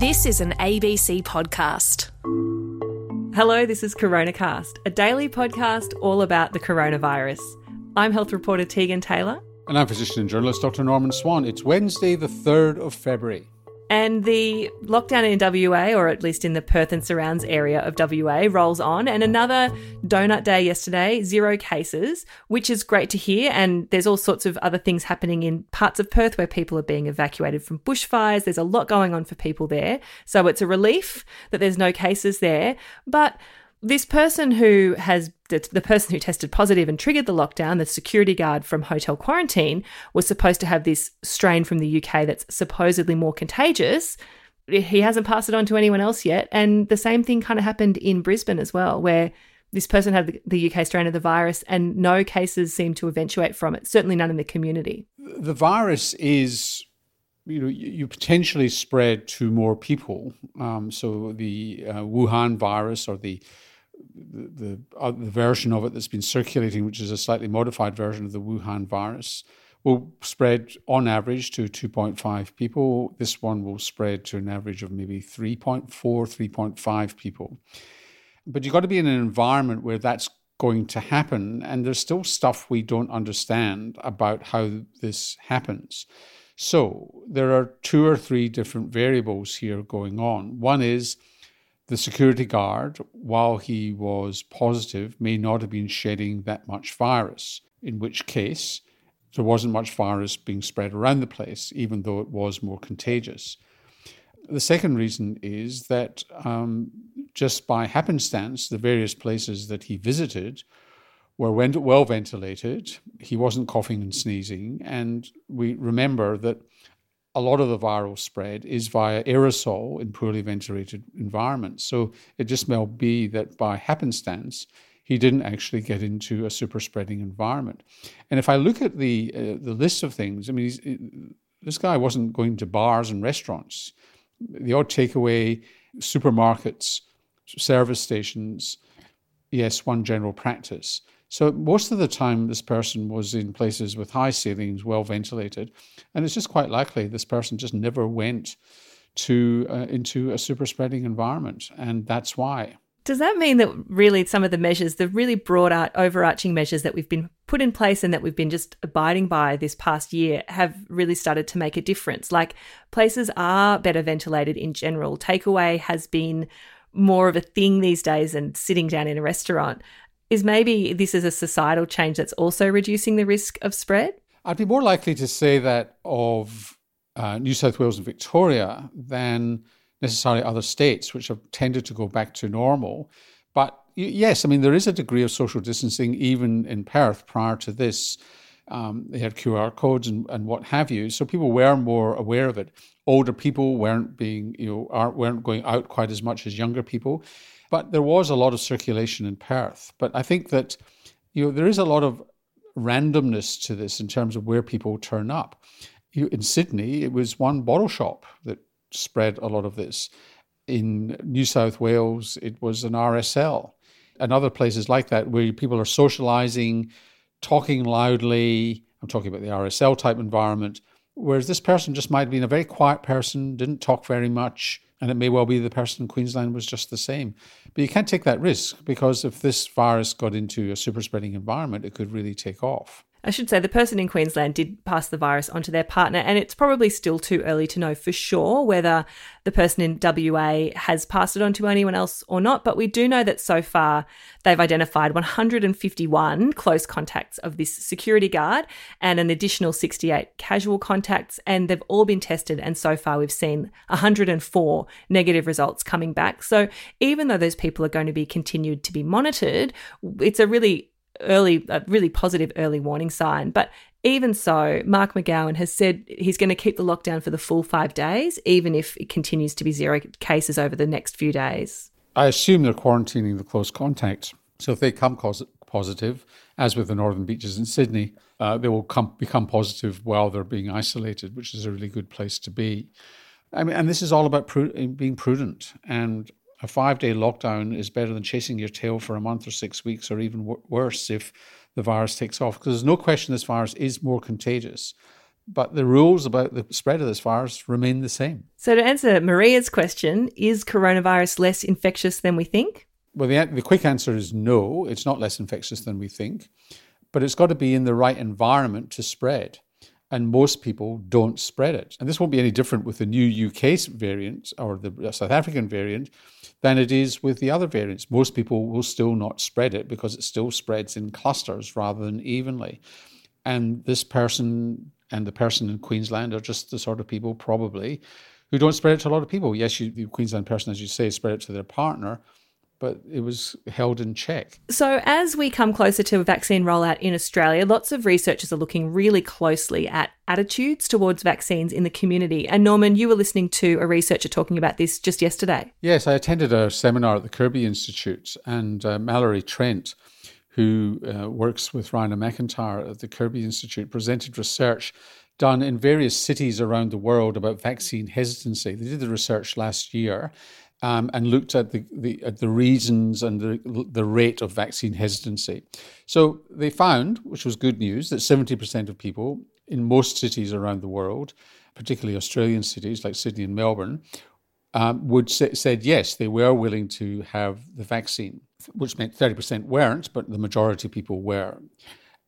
This is an ABC podcast. Hello, this is CoronaCast, a daily podcast all about the coronavirus. I'm health reporter Tegan Taylor. And I'm physician and journalist Dr. Norman Swan. It's Wednesday, the 3rd of February. And the lockdown in WA, or at least in the Perth and surrounds area of WA, rolls on. And another donut day yesterday, zero cases, which is great to hear. And there's all sorts of other things happening in parts of Perth where people are being evacuated from bushfires. There's a lot going on for people there. So it's a relief that there's no cases there. But this person who has the person who tested positive and triggered the lockdown, the security guard from hotel quarantine, was supposed to have this strain from the UK that's supposedly more contagious. He hasn't passed it on to anyone else yet. And the same thing kind of happened in Brisbane as well, where this person had the UK strain of the virus and no cases seem to eventuate from it, certainly none in the community. The virus is you know you potentially spread to more people. Um, so the uh, Wuhan virus or the the, the, uh, the version of it that's been circulating, which is a slightly modified version of the Wuhan virus, will spread on average to 2.5 people. This one will spread to an average of maybe 3.4, 3.5 people. But you've got to be in an environment where that's going to happen, and there's still stuff we don't understand about how this happens. So there are two or three different variables here going on. One is the security guard, while he was positive, may not have been shedding that much virus, in which case there wasn't much virus being spread around the place, even though it was more contagious. The second reason is that um, just by happenstance, the various places that he visited were well ventilated. He wasn't coughing and sneezing. And we remember that a lot of the viral spread is via aerosol in poorly ventilated environments. So it just may be that by happenstance, he didn't actually get into a super spreading environment. And if I look at the uh, the list of things, I mean, this guy wasn't going to bars and restaurants, the odd takeaway, supermarkets, service stations, yes, one general practice. So most of the time, this person was in places with high ceilings, well ventilated, and it's just quite likely this person just never went to uh, into a super spreading environment, and that's why. Does that mean that really some of the measures, the really broad, out, overarching measures that we've been put in place and that we've been just abiding by this past year, have really started to make a difference? Like places are better ventilated in general. Takeaway has been more of a thing these days and sitting down in a restaurant is maybe this is a societal change that's also reducing the risk of spread? I'd be more likely to say that of uh, New South Wales and Victoria than necessarily other states, which have tended to go back to normal. But yes, I mean, there is a degree of social distancing even in Perth prior to this. Um, they had QR codes and, and what have you, so people were more aware of it. Older people weren't being, you know, aren't, weren't going out quite as much as younger people. But there was a lot of circulation in Perth. But I think that you know there is a lot of randomness to this in terms of where people turn up. You, in Sydney, it was one bottle shop that spread a lot of this. In New South Wales, it was an RSL. And other places like that where people are socializing, talking loudly. I'm talking about the RSL type environment. Whereas this person just might have been a very quiet person, didn't talk very much, and it may well be the person in Queensland was just the same. But you can't take that risk because if this virus got into a super spreading environment, it could really take off. I should say the person in Queensland did pass the virus onto their partner, and it's probably still too early to know for sure whether the person in WA has passed it on to anyone else or not. But we do know that so far they've identified 151 close contacts of this security guard and an additional 68 casual contacts, and they've all been tested. And so far we've seen 104 negative results coming back. So even though those people are going to be continued to be monitored, it's a really early, a really positive early warning sign. But even so, Mark McGowan has said he's going to keep the lockdown for the full five days, even if it continues to be zero cases over the next few days. I assume they're quarantining the close contacts. So if they come positive, as with the Northern Beaches in Sydney, uh, they will come, become positive while they're being isolated, which is a really good place to be. I mean, and this is all about pru- being prudent. And a five day lockdown is better than chasing your tail for a month or six weeks, or even w- worse if the virus takes off. Because there's no question this virus is more contagious. but the rules about the spread of this virus remain the same. So, to answer Maria's question, is coronavirus less infectious than we think? Well, the, the quick answer is no, it's not less infectious than we think, but it's got to be in the right environment to spread. And most people don't spread it. And this won't be any different with the new UK variant or the uh, South African variant than it is with the other variants. Most people will still not spread it because it still spreads in clusters rather than evenly. And this person and the person in Queensland are just the sort of people probably who don't spread it to a lot of people. Yes, you, the Queensland person, as you say, spread it to their partner, but it was held in check. So, as we come closer to a vaccine rollout in Australia, lots of researchers are looking really closely at attitudes towards vaccines in the community. And Norman, you were listening to a researcher talking about this just yesterday. Yes, I attended a seminar at the Kirby Institute, and uh, Mallory Trent, who uh, works with Raina MacIntyre at the Kirby Institute, presented research done in various cities around the world about vaccine hesitancy. They did the research last year um, and looked at the, the, at the reasons and the, the rate of vaccine hesitancy. So they found, which was good news, that 70% of people in most cities around the world, particularly Australian cities like Sydney and Melbourne, um, would say, said yes, they were willing to have the vaccine, which meant 30% weren't, but the majority of people were.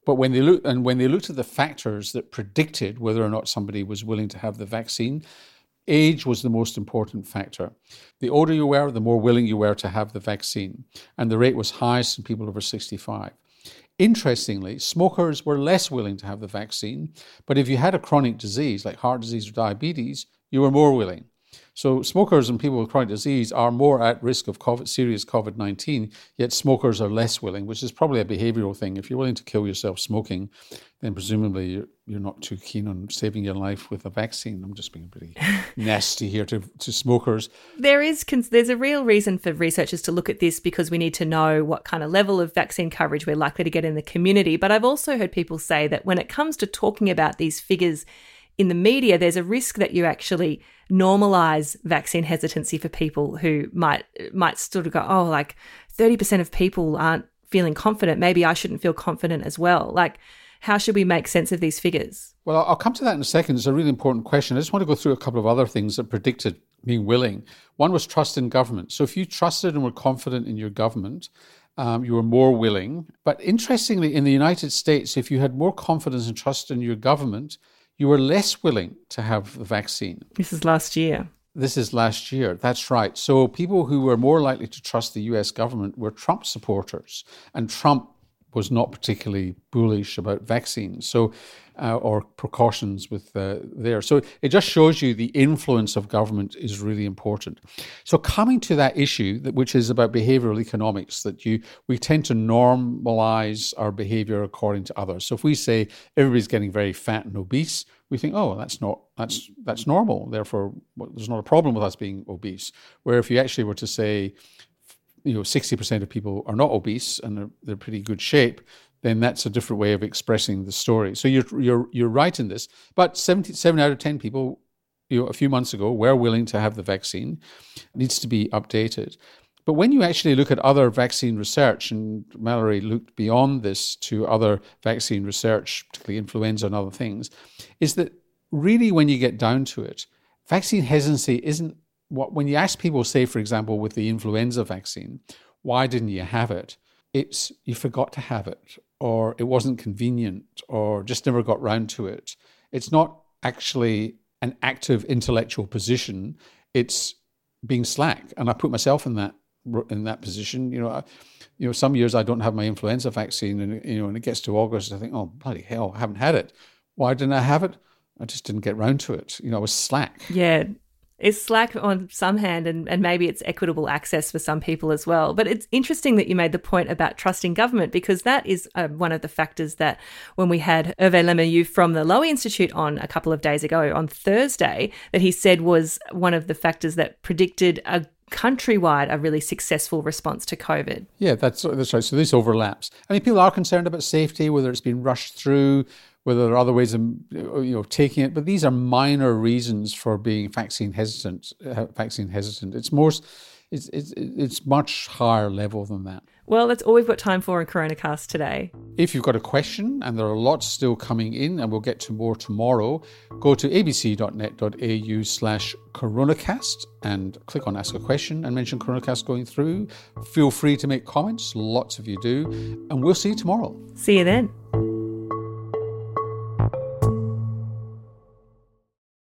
But when they look and when they looked at the factors that predicted whether or not somebody was willing to have the vaccine, Age was the most important factor. The older you were, the more willing you were to have the vaccine, and the rate was highest in people over 65. Interestingly, smokers were less willing to have the vaccine, but if you had a chronic disease like heart disease or diabetes, you were more willing. So smokers and people with chronic disease are more at risk of COVID, serious COVID 19, yet smokers are less willing, which is probably a behavioral thing. If you're willing to kill yourself smoking, then presumably you're, you're not too keen on saving your life with a vaccine. I'm just being pretty nasty here to, to smokers. There is there's a real reason for researchers to look at this because we need to know what kind of level of vaccine coverage we're likely to get in the community. But I've also heard people say that when it comes to talking about these figures in the media, there's a risk that you actually normalize vaccine hesitancy for people who might might sort of go, oh, like 30% of people aren't feeling confident. Maybe I shouldn't feel confident as well. Like, how should we make sense of these figures? Well, I'll come to that in a second. It's a really important question. I just want to go through a couple of other things that predicted being willing. One was trust in government. So if you trusted and were confident in your government, um, you were more willing. But interestingly, in the United States, if you had more confidence and trust in your government, you were less willing to have the vaccine. This is last year. This is last year. That's right. So people who were more likely to trust the US government were Trump supporters. And Trump was not particularly bullish about vaccines. So uh, or precautions with uh, there. So it just shows you the influence of government is really important. So coming to that issue, that, which is about behavioral economics, that you we tend to normalize our behavior according to others. So if we say everybody's getting very fat and obese, we think, oh, that's not that's that's normal. Therefore, well, there's not a problem with us being obese. Where if you actually were to say you know, 60% of people are not obese and they're, they're pretty good shape, then that's a different way of expressing the story. So you're you're you're right in this. But 77 out of 10 people, you know, a few months ago were willing to have the vaccine. It needs to be updated. But when you actually look at other vaccine research, and Mallory looked beyond this to other vaccine research, particularly influenza and other things, is that really when you get down to it, vaccine hesitancy isn't what when you ask people, say, for example, with the influenza vaccine, why didn't you have it? It's you forgot to have it, or it wasn't convenient, or just never got round to it. It's not actually an active intellectual position. It's being slack, and I put myself in that in that position. You know, I, you know, some years I don't have my influenza vaccine, and you know, when it gets to August, I think, oh bloody hell, I haven't had it. Why didn't I have it? I just didn't get round to it. You know, I was slack. Yeah, is slack on some hand and, and maybe it's equitable access for some people as well. But it's interesting that you made the point about trusting government because that is uh, one of the factors that when we had Hervé Lemahieu from the Lowy Institute on a couple of days ago on Thursday, that he said was one of the factors that predicted a countrywide a really successful response to COVID. Yeah, that's that's right. So this overlaps. I mean, people are concerned about safety, whether it's been rushed through, whether there are other ways of you know taking it. But these are minor reasons for being vaccine hesitant. Uh, vaccine hesitant. It's more. It's, it's it's much higher level than that. Well, that's all we've got time for in CoronaCast today. If you've got a question, and there are lots still coming in, and we'll get to more tomorrow, go to abc.net.au slash coronacast and click on Ask a Question and mention CoronaCast going through. Feel free to make comments, lots of you do, and we'll see you tomorrow. See you then.